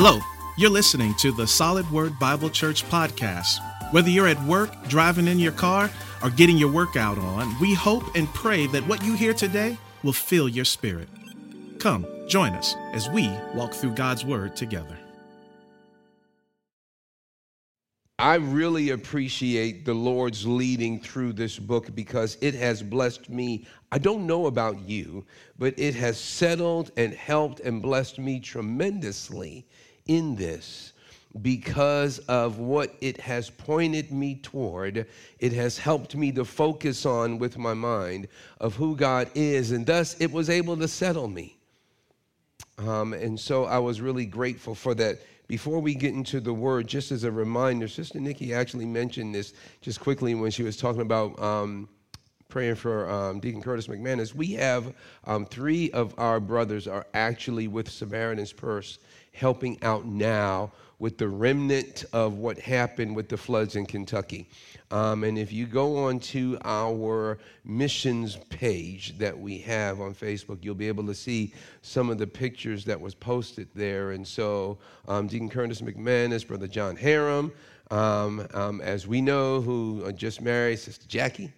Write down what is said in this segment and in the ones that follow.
Hello, you're listening to the Solid Word Bible Church podcast. Whether you're at work, driving in your car, or getting your workout on, we hope and pray that what you hear today will fill your spirit. Come, join us as we walk through God's Word together. I really appreciate the Lord's leading through this book because it has blessed me. I don't know about you, but it has settled and helped and blessed me tremendously in this because of what it has pointed me toward. It has helped me to focus on with my mind of who God is, and thus it was able to settle me. Um, and so I was really grateful for that before we get into the word, just as a reminder, Sister Nikki actually mentioned this just quickly when she was talking about um, praying for um, Deacon Curtis McManus. We have um, three of our brothers are actually with Samaritan's Purse helping out now with the remnant of what happened with the floods in Kentucky. Um, and if you go on to our missions page that we have on Facebook, you'll be able to see some of the pictures that was posted there. And so um, Deacon Curtis McManus, Brother John Harum, um, um as we know, who just married Sister Jackie.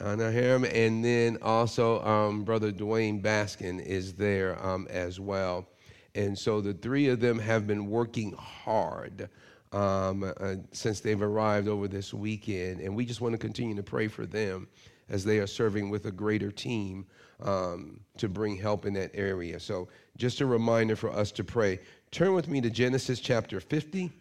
Uh, Harum, and then also um, Brother Dwayne Baskin is there um, as well. And so the three of them have been working hard um, uh, since they've arrived over this weekend. And we just want to continue to pray for them as they are serving with a greater team um, to bring help in that area. So, just a reminder for us to pray. Turn with me to Genesis chapter 50.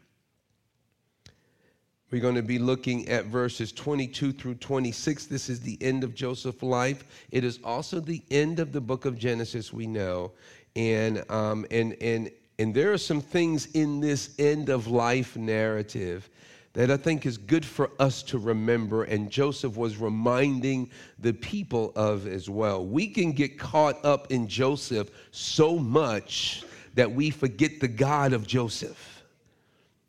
We're going to be looking at verses 22 through 26. This is the end of Joseph's life. It is also the end of the book of Genesis, we know and um, and and and there are some things in this end of life narrative that I think is good for us to remember, and Joseph was reminding the people of as well. We can get caught up in Joseph so much that we forget the God of Joseph.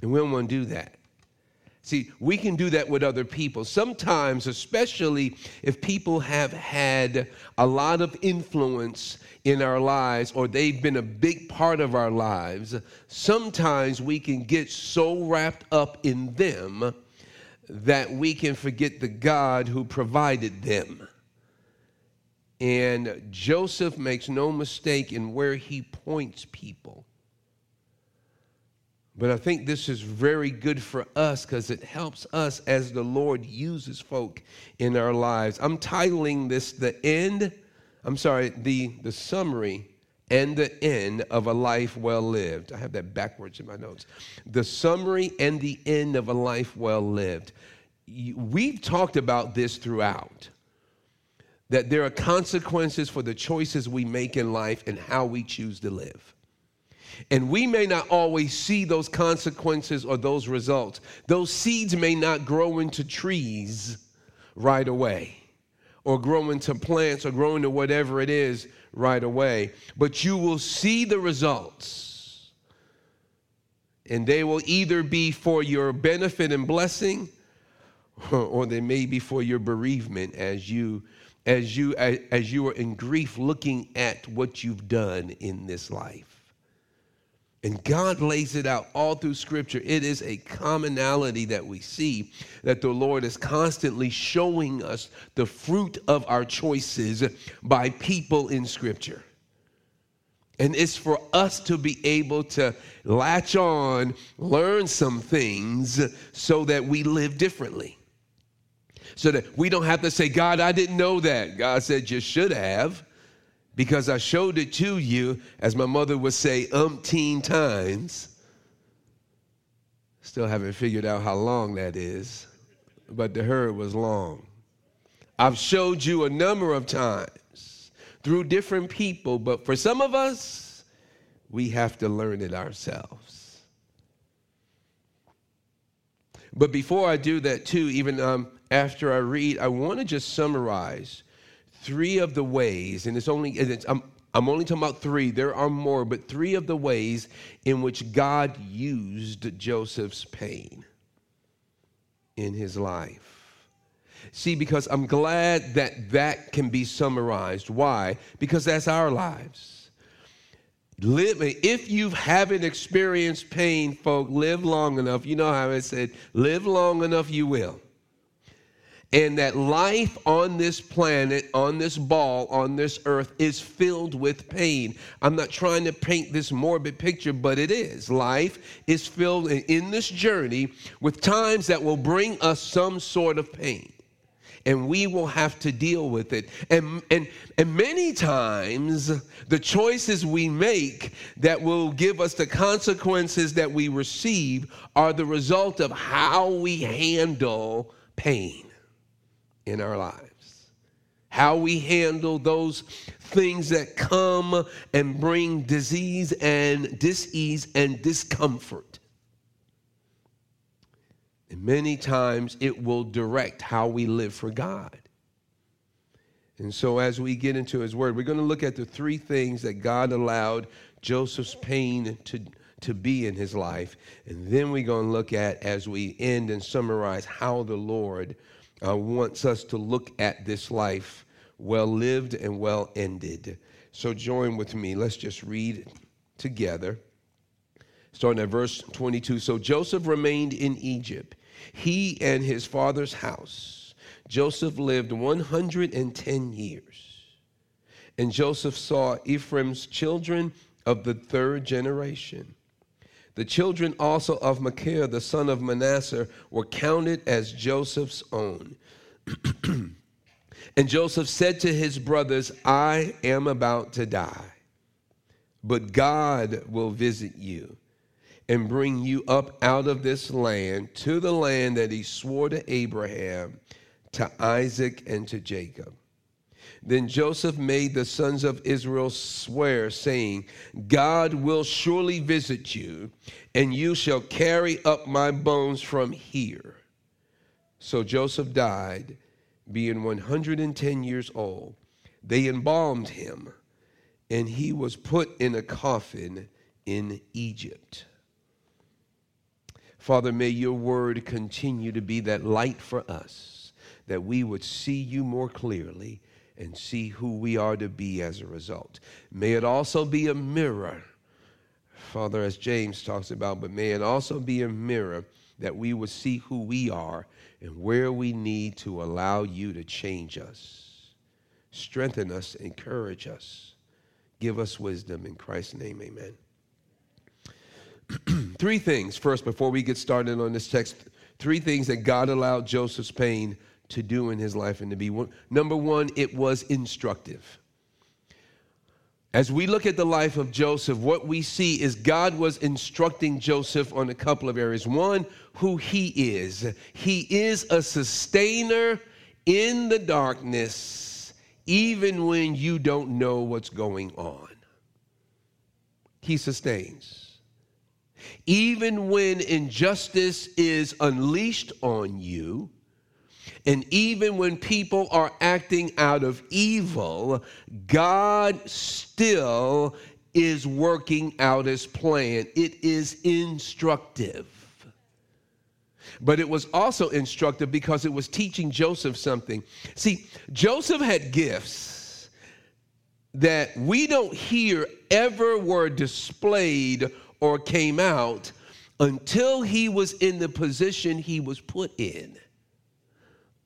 And we don't want to do that. See, we can do that with other people. Sometimes, especially if people have had a lot of influence in our lives or they've been a big part of our lives, sometimes we can get so wrapped up in them that we can forget the God who provided them. And Joseph makes no mistake in where he points people. But I think this is very good for us because it helps us as the Lord uses folk in our lives. I'm titling this The End I'm sorry, the, the summary and the end of a life well lived. I have that backwards in my notes. The summary and the end of a life well lived. We've talked about this throughout that there are consequences for the choices we make in life and how we choose to live. And we may not always see those consequences or those results. Those seeds may not grow into trees right away or grow into plants or grow into whatever it is right away. But you will see the results. And they will either be for your benefit and blessing, or they may be for your bereavement as you as you as you are in grief looking at what you've done in this life. And God lays it out all through Scripture. It is a commonality that we see that the Lord is constantly showing us the fruit of our choices by people in Scripture. And it's for us to be able to latch on, learn some things so that we live differently. So that we don't have to say, God, I didn't know that. God said, You should have because I showed it to you, as my mother would say, umpteen times. Still haven't figured out how long that is, but to her it was long. I've showed you a number of times through different people, but for some of us, we have to learn it ourselves. But before I do that, too, even um, after I read, I want to just summarize three of the ways, and it's only, it's, I'm, I'm only talking about three, there are more, but three of the ways in which God used Joseph's pain in his life. See, because I'm glad that that can be summarized. Why? Because that's our lives. Live, if you haven't experienced pain, folk, live long enough. You know how I said, live long enough, you will. And that life on this planet, on this ball, on this earth is filled with pain. I'm not trying to paint this morbid picture, but it is. Life is filled in this journey with times that will bring us some sort of pain and we will have to deal with it. And, and, and many times, the choices we make that will give us the consequences that we receive are the result of how we handle pain in our lives. How we handle those things that come and bring disease and disease and discomfort. And many times it will direct how we live for God. And so, as we get into his word, we're going to look at the three things that God allowed Joseph's pain to, to be in his life. And then we're going to look at, as we end and summarize, how the Lord uh, wants us to look at this life well lived and well ended. So, join with me. Let's just read together. Starting at verse 22. So Joseph remained in Egypt he and his father's house. Joseph lived 110 years. And Joseph saw Ephraim's children of the third generation. The children also of Machir, the son of Manasseh, were counted as Joseph's own. and Joseph said to his brothers, I am about to die, but God will visit you and bring you up out of this land to the land that he swore to Abraham, to Isaac, and to Jacob. Then Joseph made the sons of Israel swear, saying, God will surely visit you, and you shall carry up my bones from here. So Joseph died, being 110 years old. They embalmed him, and he was put in a coffin in Egypt. Father, may your word continue to be that light for us, that we would see you more clearly and see who we are to be as a result. May it also be a mirror, Father, as James talks about, but may it also be a mirror that we would see who we are and where we need to allow you to change us. Strengthen us, encourage us, give us wisdom. In Christ's name, amen. three things first before we get started on this text three things that god allowed joseph's pain to do in his life and to be one. number one it was instructive. As we look at the life of joseph what we see is god was instructing joseph on a couple of areas. One who he is. He is a sustainer in the darkness even when you don't know what's going on. He sustains. Even when injustice is unleashed on you, and even when people are acting out of evil, God still is working out his plan. It is instructive. But it was also instructive because it was teaching Joseph something. See, Joseph had gifts that we don't hear ever were displayed or came out until he was in the position he was put in.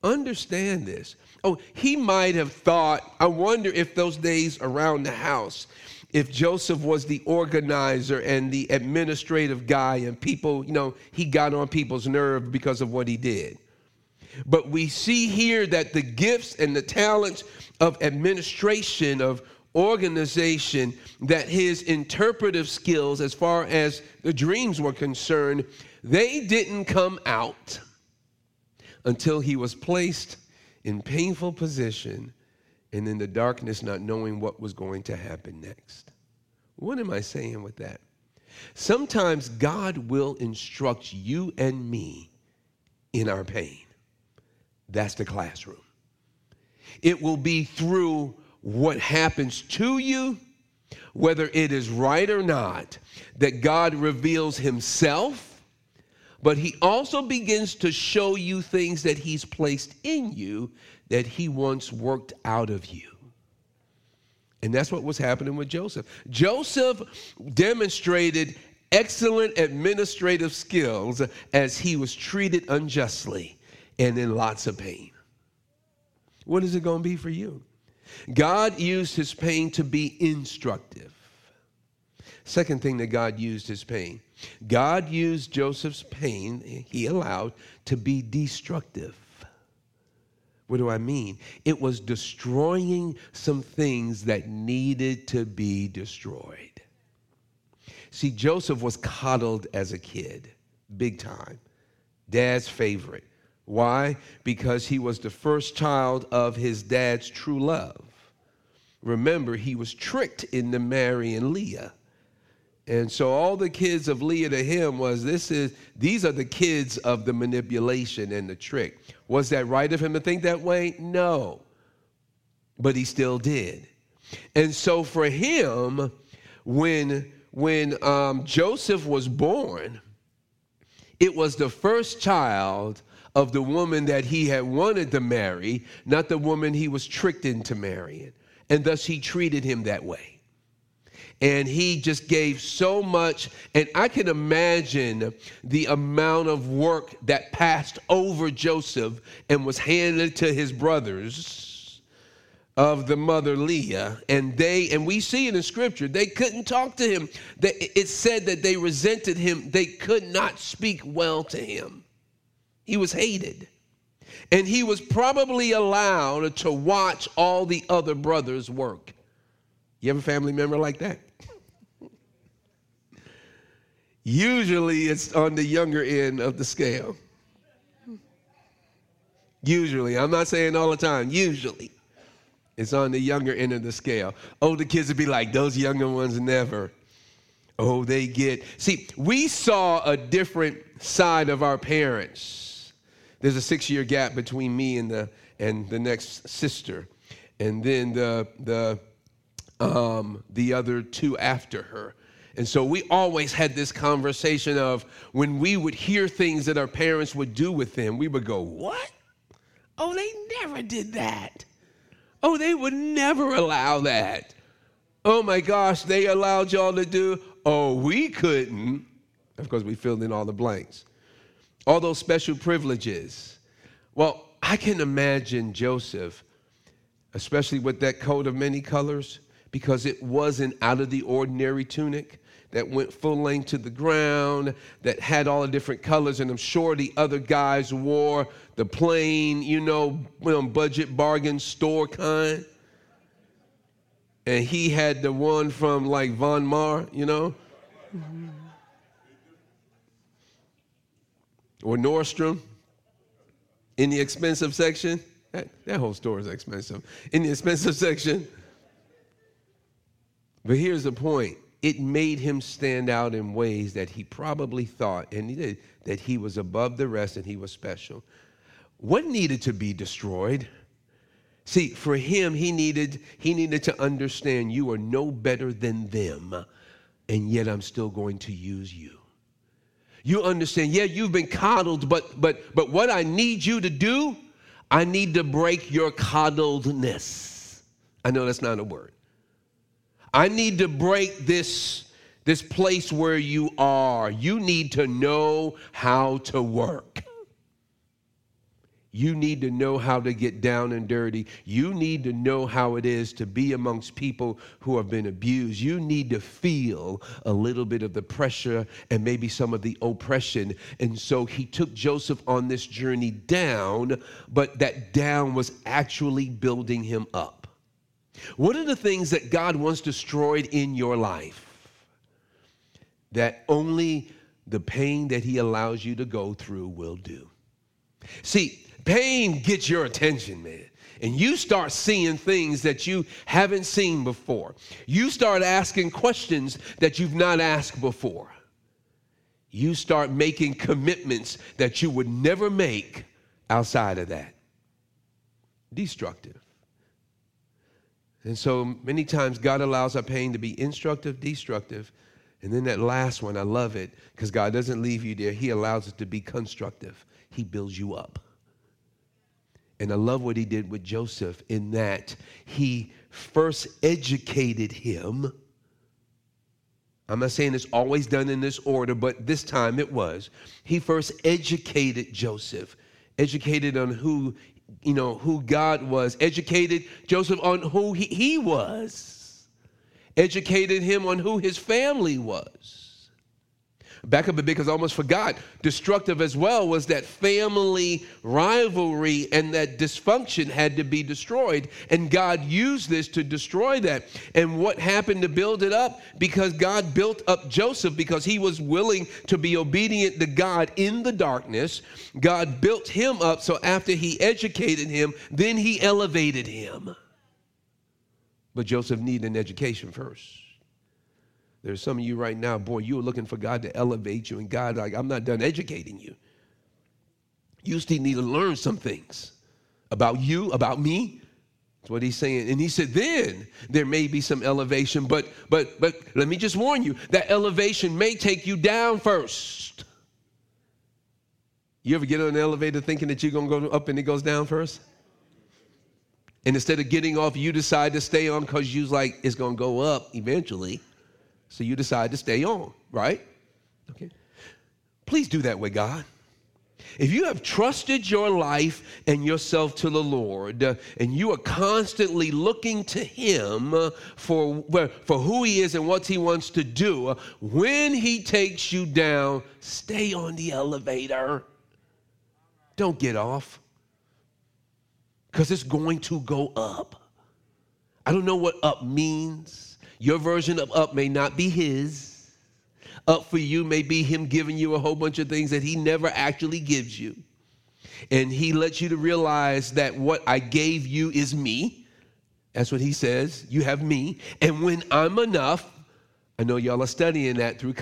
Understand this. Oh, he might have thought, I wonder if those days around the house, if Joseph was the organizer and the administrative guy, and people, you know, he got on people's nerve because of what he did. But we see here that the gifts and the talents of administration, of organization that his interpretive skills, as far as the dreams were concerned, they didn't come out until he was placed in painful position and in the darkness, not knowing what was going to happen next. What am I saying with that? Sometimes God will instruct you and me in our pain. That's the classroom. It will be through what happens to you, whether it is right or not, that God reveals Himself, but He also begins to show you things that He's placed in you that He once worked out of you. And that's what was happening with Joseph. Joseph demonstrated excellent administrative skills as he was treated unjustly and in lots of pain. What is it going to be for you? God used his pain to be instructive. Second thing that God used his pain. God used Joseph's pain, he allowed, to be destructive. What do I mean? It was destroying some things that needed to be destroyed. See, Joseph was coddled as a kid, big time, dad's favorite. Why? Because he was the first child of his dad's true love. Remember, he was tricked into marrying Leah. And so all the kids of Leah to him was this is these are the kids of the manipulation and the trick. Was that right of him to think that way? No. But he still did. And so for him, when when um, Joseph was born, it was the first child of the woman that he had wanted to marry, not the woman he was tricked into marrying. And thus he treated him that way. And he just gave so much. And I can imagine the amount of work that passed over Joseph and was handed to his brothers of the mother Leah, and they, and we see in scripture, they couldn't talk to him. It said that they resented him, they could not speak well to him. He was hated. And he was probably allowed to watch all the other brothers work. You have a family member like that? Usually it's on the younger end of the scale. Usually, I'm not saying all the time, usually. It's on the younger end of the scale. Older kids would be like, those younger ones never. Oh, they get. See, we saw a different side of our parents. There's a six year gap between me and the, and the next sister. And then the, the, um, the other two after her. And so we always had this conversation of when we would hear things that our parents would do with them, we would go, What? Oh, they never did that. Oh, they would never allow that. Oh my gosh, they allowed y'all to do. Oh, we couldn't. Of course, we filled in all the blanks. All those special privileges. Well, I can imagine Joseph, especially with that coat of many colors, because it was an out of the ordinary tunic that went full length to the ground, that had all the different colors, and I'm sure the other guys wore the plain, you know, budget bargain store kind. And he had the one from like Von Maur, you know? Mm-hmm. Or Nordstrom in the expensive section. That, that whole store is expensive. In the expensive section. But here's the point it made him stand out in ways that he probably thought, and he did, that he was above the rest and he was special. What needed to be destroyed? See, for him, he needed, he needed to understand you are no better than them, and yet I'm still going to use you. You understand, yeah, you've been coddled, but but but what I need you to do, I need to break your coddledness. I know that's not a word. I need to break this, this place where you are. You need to know how to work. You need to know how to get down and dirty. You need to know how it is to be amongst people who have been abused. You need to feel a little bit of the pressure and maybe some of the oppression. And so he took Joseph on this journey down, but that down was actually building him up. What are the things that God wants destroyed in your life that only the pain that He allows you to go through will do? See, pain gets your attention, man. And you start seeing things that you haven't seen before. You start asking questions that you've not asked before. You start making commitments that you would never make outside of that. Destructive. And so many times God allows our pain to be instructive, destructive. And then that last one, I love it because God doesn't leave you there. He allows it to be constructive. He builds you up. And I love what he did with Joseph in that he first educated him. I'm not saying it's always done in this order, but this time it was. He first educated Joseph, educated on who, you know, who God was, educated Joseph on who he, he was, educated him on who his family was. Back up a bit because I almost forgot. Destructive as well was that family rivalry and that dysfunction had to be destroyed. And God used this to destroy that. And what happened to build it up? Because God built up Joseph because he was willing to be obedient to God in the darkness. God built him up. So after he educated him, then he elevated him. But Joseph needed an education first. There's some of you right now, boy, you are looking for God to elevate you, and God, like, I'm not done educating you. You still need to learn some things about you, about me. That's what he's saying. And he said, then there may be some elevation, but but but let me just warn you, that elevation may take you down first. You ever get on an elevator thinking that you're gonna go up and it goes down first? And instead of getting off, you decide to stay on because you're like, it's gonna go up eventually. So you decide to stay on, right? Okay. Please do that with God. If you have trusted your life and yourself to the Lord, uh, and you are constantly looking to Him uh, for, for who He is and what He wants to do, uh, when He takes you down, stay on the elevator. Don't get off because it's going to go up. I don't know what up means. Your version of up may not be his. Up for you may be him giving you a whole bunch of things that he never actually gives you. And he lets you to realize that what I gave you is me. That's what he says. You have me. And when I'm enough, I know y'all are studying that through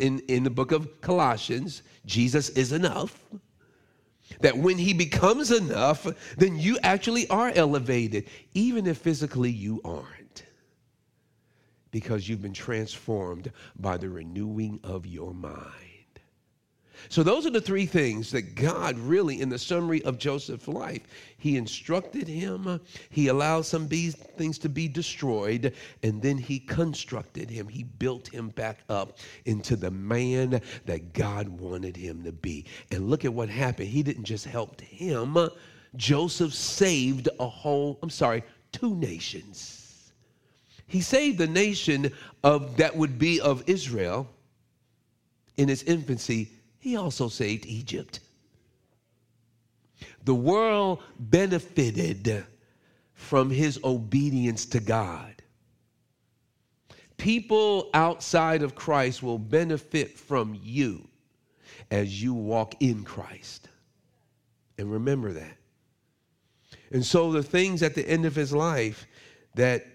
in, in the book of Colossians. Jesus is enough. That when he becomes enough, then you actually are elevated, even if physically you aren't because you've been transformed by the renewing of your mind. So, those are the three things that God really, in the summary of Joseph's life, he instructed him, he allowed some things to be destroyed, and then he constructed him. He built him back up into the man that God wanted him to be. And look at what happened. He didn't just help him, Joseph saved a whole, I'm sorry, two nations. He saved the nation of that would be of Israel in its infancy. He also saved Egypt. The world benefited from his obedience to God. People outside of Christ will benefit from you as you walk in Christ. And remember that. And so the things at the end of his life that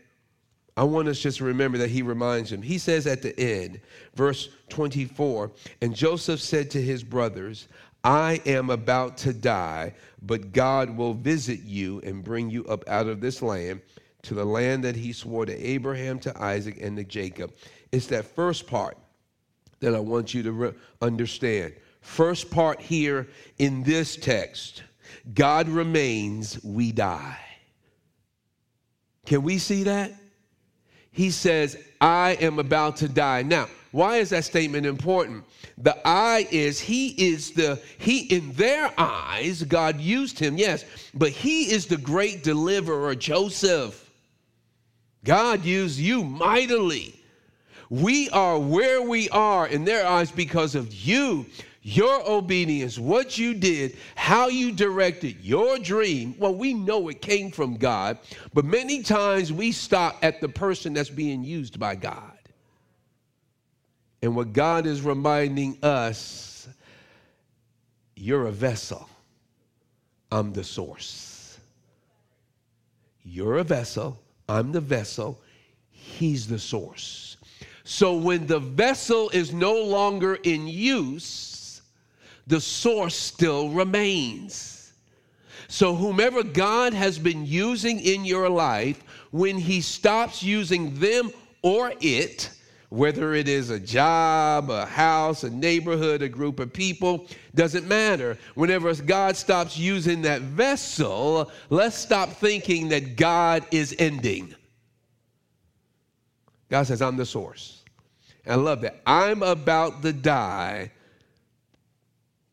I want us just to remember that he reminds him. He says at the end, verse 24, and Joseph said to his brothers, I am about to die, but God will visit you and bring you up out of this land to the land that he swore to Abraham, to Isaac, and to Jacob. It's that first part that I want you to re- understand. First part here in this text God remains, we die. Can we see that? He says, I am about to die. Now, why is that statement important? The I is he is the he in their eyes God used him, yes, but he is the great deliverer Joseph. God used you mightily. We are where we are in their eyes because of you your obedience, what you did, how you directed your dream, well, we know it came from God, but many times we stop at the person that's being used by God. And what God is reminding us, you're a vessel, I'm the source. You're a vessel, I'm the vessel, He's the source. So when the vessel is no longer in use, the source still remains. So, whomever God has been using in your life, when He stops using them or it, whether it is a job, a house, a neighborhood, a group of people, doesn't matter. Whenever God stops using that vessel, let's stop thinking that God is ending. God says, I'm the source. And I love that. I'm about to die.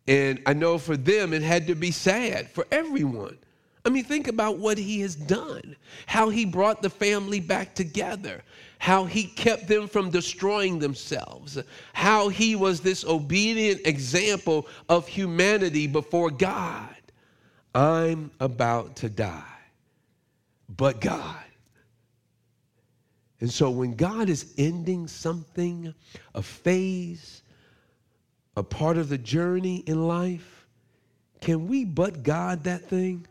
And I know for them it had to be sad, for everyone. I mean, think about what he has done, how he brought the family back together, how he kept them from destroying themselves, how he was this obedient example of humanity before God. I'm about to die, but God. And so when God is ending something, a phase, a part of the journey in life, can we but God that thing?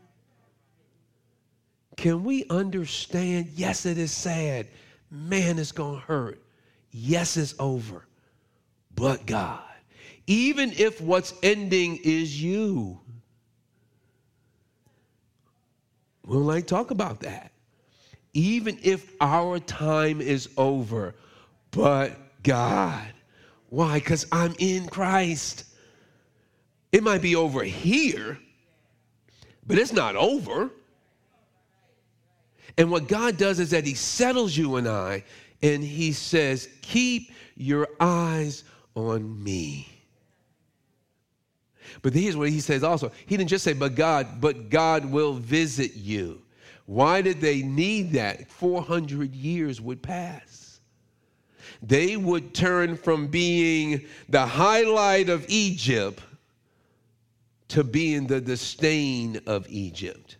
Can we understand? Yes, it is sad man, it's going to hurt. Yes, it's over. But God, even if what's ending is you, we'll like talk about that. Even if our time is over, but God. Why? Because I'm in Christ. It might be over here, but it's not over. And what God does is that He settles you and I, and He says, Keep your eyes on me. But here's what He says also He didn't just say, But God, but God will visit you. Why did they need that? 400 years would pass. They would turn from being the highlight of Egypt to being the disdain of Egypt.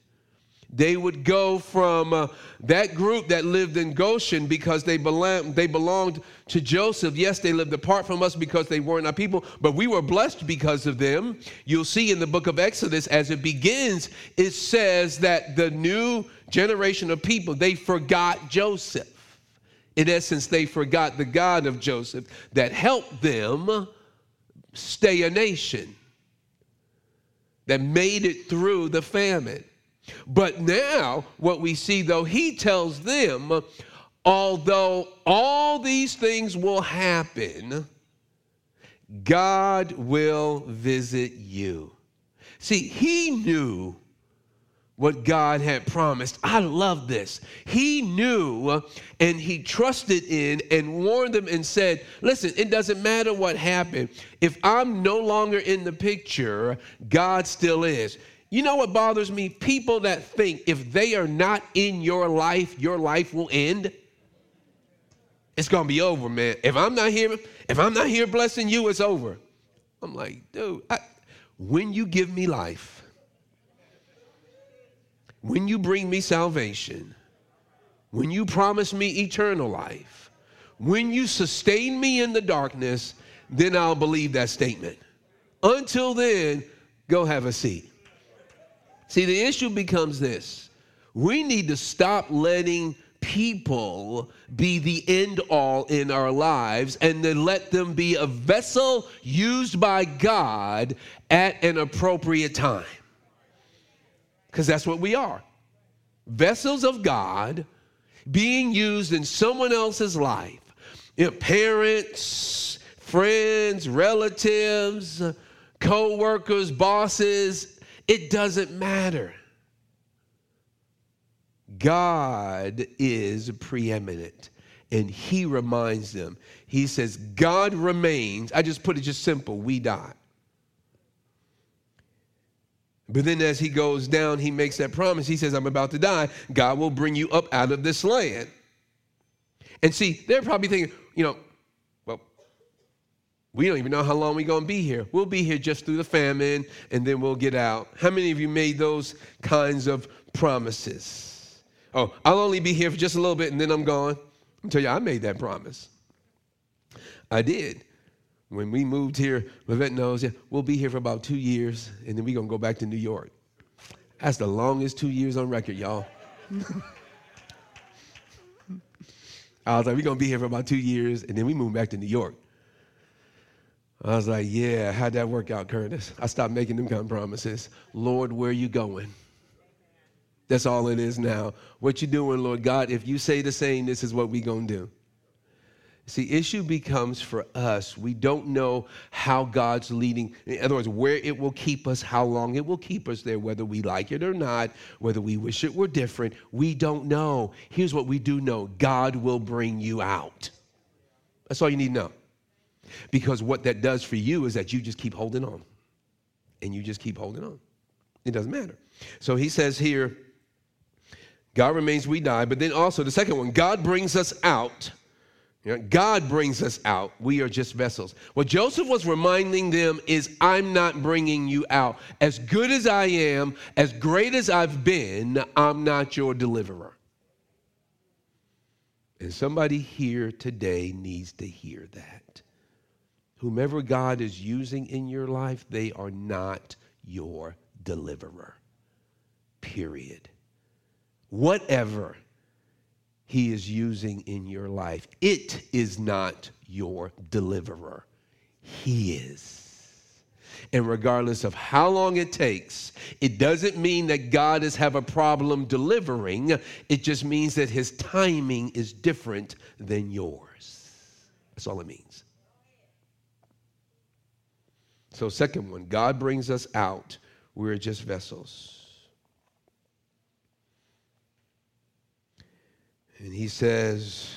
They would go from uh, that group that lived in Goshen because they, belong, they belonged to Joseph. Yes, they lived apart from us because they weren't our people, but we were blessed because of them. You'll see in the book of Exodus, as it begins, it says that the new generation of people, they forgot Joseph. In essence, they forgot the God of Joseph that helped them stay a nation, that made it through the famine. But now, what we see though, he tells them, although all these things will happen, God will visit you. See, he knew what God had promised. I love this. He knew and he trusted in and warned them and said, Listen, it doesn't matter what happened. If I'm no longer in the picture, God still is. You know what bothers me? People that think if they are not in your life, your life will end. It's gonna be over, man. If I'm not here, if I'm not here blessing you, it's over. I'm like, dude, I, when you give me life, when you bring me salvation, when you promise me eternal life, when you sustain me in the darkness, then I'll believe that statement. Until then, go have a seat. See, the issue becomes this we need to stop letting people be the end all in our lives and then let them be a vessel used by God at an appropriate time. Because that's what we are vessels of God being used in someone else's life. You know, parents, friends, relatives, co workers, bosses, it doesn't matter. God is preeminent. And he reminds them, he says, God remains. I just put it just simple we die. But then as he goes down, he makes that promise. He says, I'm about to die. God will bring you up out of this land. And see, they're probably thinking, you know, well, we don't even know how long we're going to be here. We'll be here just through the famine and then we'll get out. How many of you made those kinds of promises? Oh, I'll only be here for just a little bit and then I'm gone. i tell you, I made that promise. I did. When we moved here, Levette knows, yeah, we'll be here for about two years and then we're going to go back to New York. That's the longest two years on record, y'all. I was like, we're going to be here for about two years and then we move back to New York. I was like, yeah, how'd that work out, Curtis? I stopped making them kind of promises. Lord, where you going? That's all it is now. What you doing, Lord God? If you say the same, this is what we gonna do. See, issue becomes for us, we don't know how God's leading. In other words, where it will keep us, how long it will keep us there, whether we like it or not, whether we wish it were different. We don't know. Here's what we do know God will bring you out. That's all you need to know. Because what that does for you is that you just keep holding on. And you just keep holding on. It doesn't matter. So he says here, God remains, we die. But then also, the second one, God brings us out you know, God brings us out. We are just vessels. What Joseph was reminding them is, I'm not bringing you out. As good as I am, as great as I've been, I'm not your deliverer. And somebody here today needs to hear that. Whomever God is using in your life, they are not your deliverer. Period. Whatever he is using in your life. It is not your deliverer, He is. And regardless of how long it takes, it doesn't mean that God is have a problem delivering. It just means that his timing is different than yours. That's all it means. So, second one, God brings us out. We're just vessels. And he says,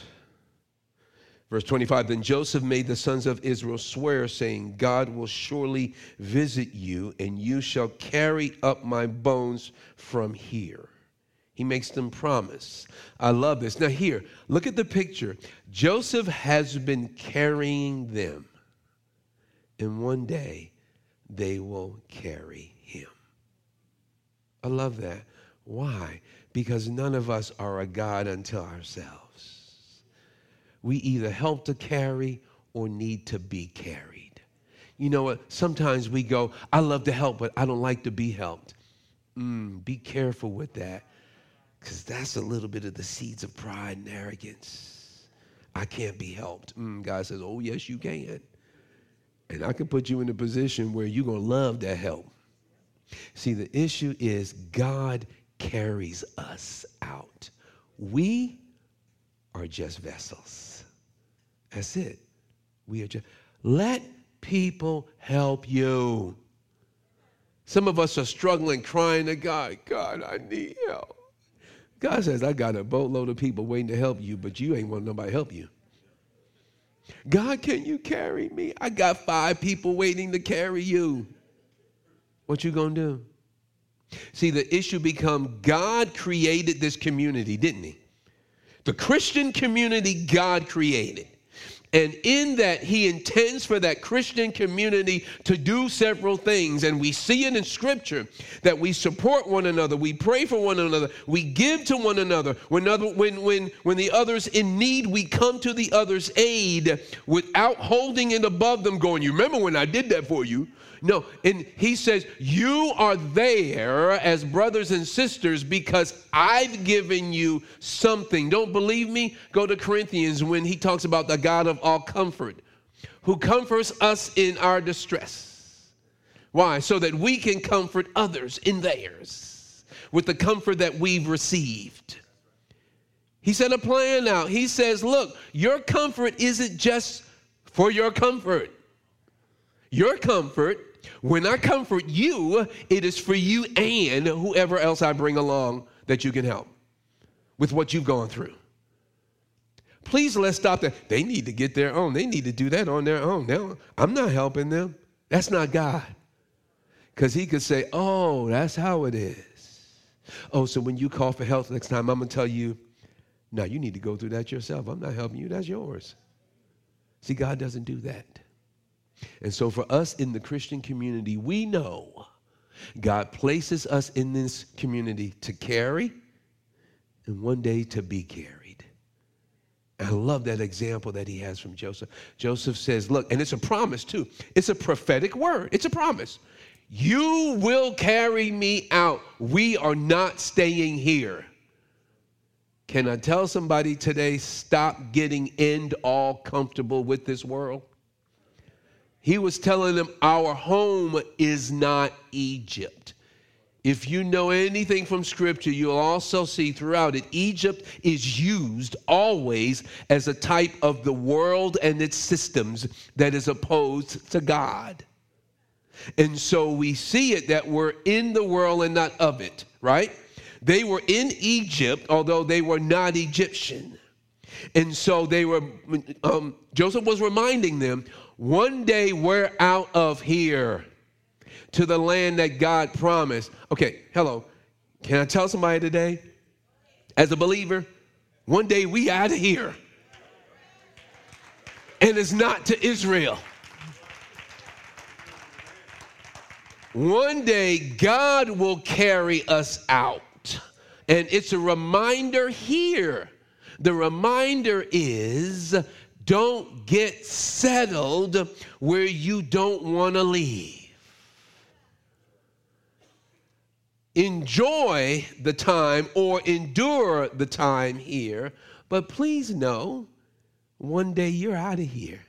verse 25 Then Joseph made the sons of Israel swear, saying, God will surely visit you, and you shall carry up my bones from here. He makes them promise. I love this. Now, here, look at the picture. Joseph has been carrying them, and one day they will carry him. I love that. Why? Because none of us are a God unto ourselves. We either help to carry or need to be carried. You know what? Sometimes we go, I love to help, but I don't like to be helped. Mm, be careful with that because that's a little bit of the seeds of pride and arrogance. I can't be helped. Mm, God says, Oh, yes, you can. And I can put you in a position where you're going to love that help. See, the issue is God carries us out. We are just vessels. That's it. We are just, let people help you. Some of us are struggling, crying to God, God, I need help. God says, I got a boatload of people waiting to help you, but you ain't want nobody help you. God, can you carry me? I got five people waiting to carry you. What you gonna do? See, the issue become God created this community, didn't he? The Christian community God created. And in that, he intends for that Christian community to do several things. And we see it in Scripture that we support one another, we pray for one another, we give to one another. When, other, when, when, when the other's in need, we come to the other's aid without holding it above them, going, You remember when I did that for you? No, and he says, You are there as brothers and sisters because I've given you something. Don't believe me? Go to Corinthians when he talks about the God of all comfort who comforts us in our distress. Why? So that we can comfort others in theirs with the comfort that we've received. He set a plan out. He says, Look, your comfort isn't just for your comfort. Your comfort when I comfort you, it is for you and whoever else I bring along that you can help with what you've gone through. Please let's stop that. They need to get their own. They need to do that on their own. Now, I'm not helping them. That's not God. Because he could say, oh, that's how it is. Oh, so when you call for help next time, I'm going to tell you, no, you need to go through that yourself. I'm not helping you. That's yours. See, God doesn't do that. And so, for us in the Christian community, we know God places us in this community to carry and one day to be carried. I love that example that he has from Joseph. Joseph says, Look, and it's a promise too, it's a prophetic word, it's a promise. You will carry me out. We are not staying here. Can I tell somebody today, stop getting end all comfortable with this world? He was telling them, Our home is not Egypt. if you know anything from Scripture, you'll also see throughout it, Egypt is used always as a type of the world and its systems that is opposed to God. And so we see it that we're in the world and not of it, right? They were in Egypt, although they were not Egyptian. And so they were, um, Joseph was reminding them, one day we're out of here to the land that God promised. Okay, hello. Can I tell somebody today, as a believer, one day we out of here. And it's not to Israel. One day God will carry us out. And it's a reminder here. The reminder is don't get settled where you don't want to leave. enjoy the time or endure the time here, but please know one day you're out of here.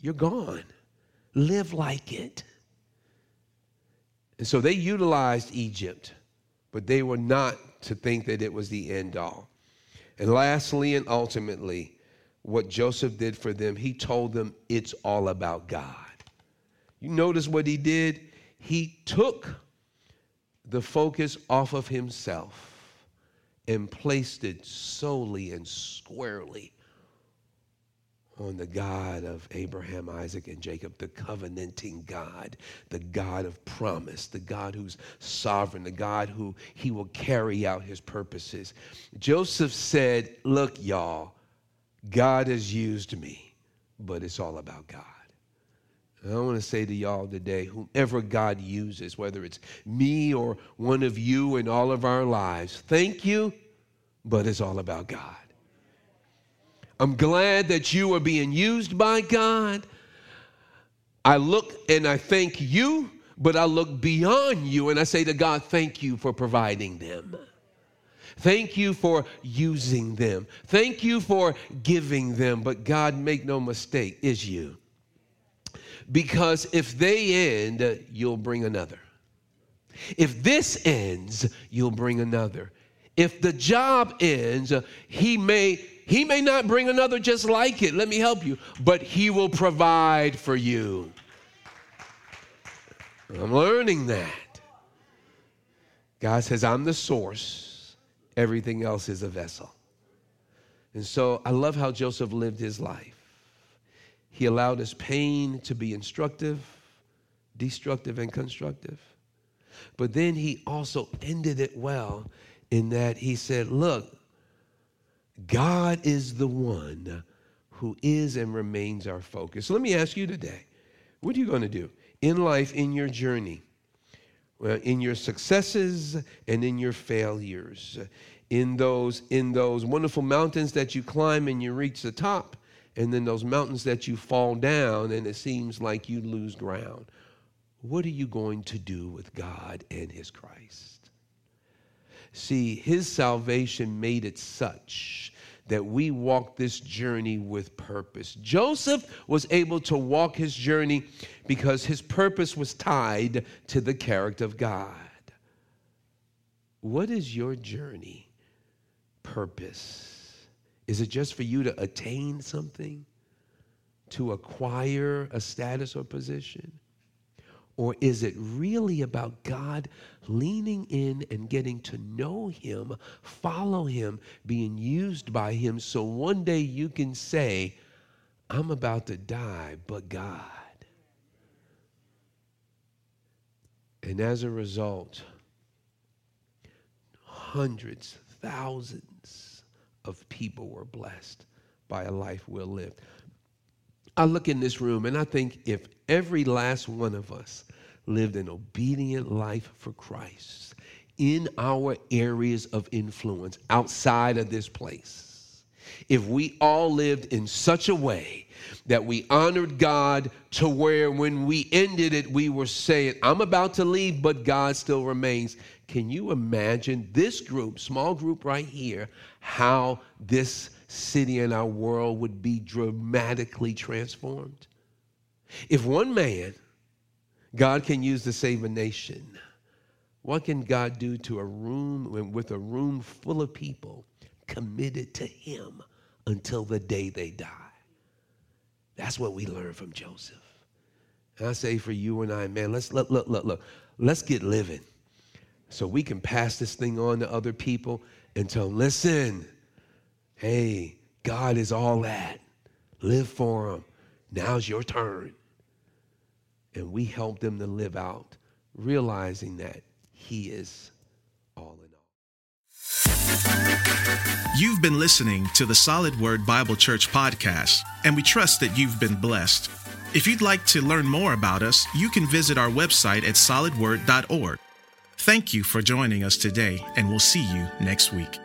You're gone. Live like it. And so they utilized Egypt, but they were not to think that it was the end all. And lastly and ultimately, what Joseph did for them, he told them it's all about God. You notice what he did? He took the focus off of himself and placed it solely and squarely on the God of Abraham, Isaac, and Jacob, the covenanting God, the God of promise, the God who's sovereign, the God who he will carry out his purposes. Joseph said, Look, y'all, God has used me, but it's all about God. I want to say to y'all today, whomever God uses, whether it's me or one of you in all of our lives, thank you, but it's all about God. I'm glad that you are being used by God. I look and I thank you, but I look beyond you and I say to God, thank you for providing them. Thank you for using them. Thank you for giving them. But God, make no mistake, is you. Because if they end, you'll bring another. If this ends, you'll bring another. If the job ends, he may he may not bring another just like it. Let me help you, but he will provide for you. I'm learning that. God says, I'm the source, everything else is a vessel. And so I love how Joseph lived his life. He allowed his pain to be instructive, destructive, and constructive. But then he also ended it well in that he said, Look, God is the one who is and remains our focus. So let me ask you today what are you going to do in life, in your journey, Uh, in your successes and in your failures? In those, in those wonderful mountains that you climb and you reach the top, and then those mountains that you fall down and it seems like you lose ground. What are you going to do with God and His Christ? See, His salvation made it such that we walk this journey with purpose. Joseph was able to walk his journey because his purpose was tied to the character of God. What is your journey purpose? Is it just for you to attain something? To acquire a status or position? Or is it really about God leaning in and getting to know Him, follow Him, being used by Him so one day you can say, I'm about to die, but God. And as a result, hundreds, thousands, of people were blessed by a life well lived. I look in this room and I think if every last one of us lived an obedient life for Christ in our areas of influence outside of this place, if we all lived in such a way that we honored God to where when we ended it, we were saying, I'm about to leave, but God still remains. Can you imagine this group, small group right here, how this city and our world would be dramatically transformed? If one man God can use to save a nation, What can God do to a room with a room full of people committed to Him until the day they die? That's what we learn from Joseph. And I say for you and I, man, let's look, look, look, look. Let's get living so we can pass this thing on to other people and tell them, listen, hey, God is all that. Live for Him. Now's your turn. And we help them to live out, realizing that He is all in all. You've been listening to the Solid Word Bible Church podcast, and we trust that you've been blessed. If you'd like to learn more about us, you can visit our website at solidword.org. Thank you for joining us today, and we'll see you next week.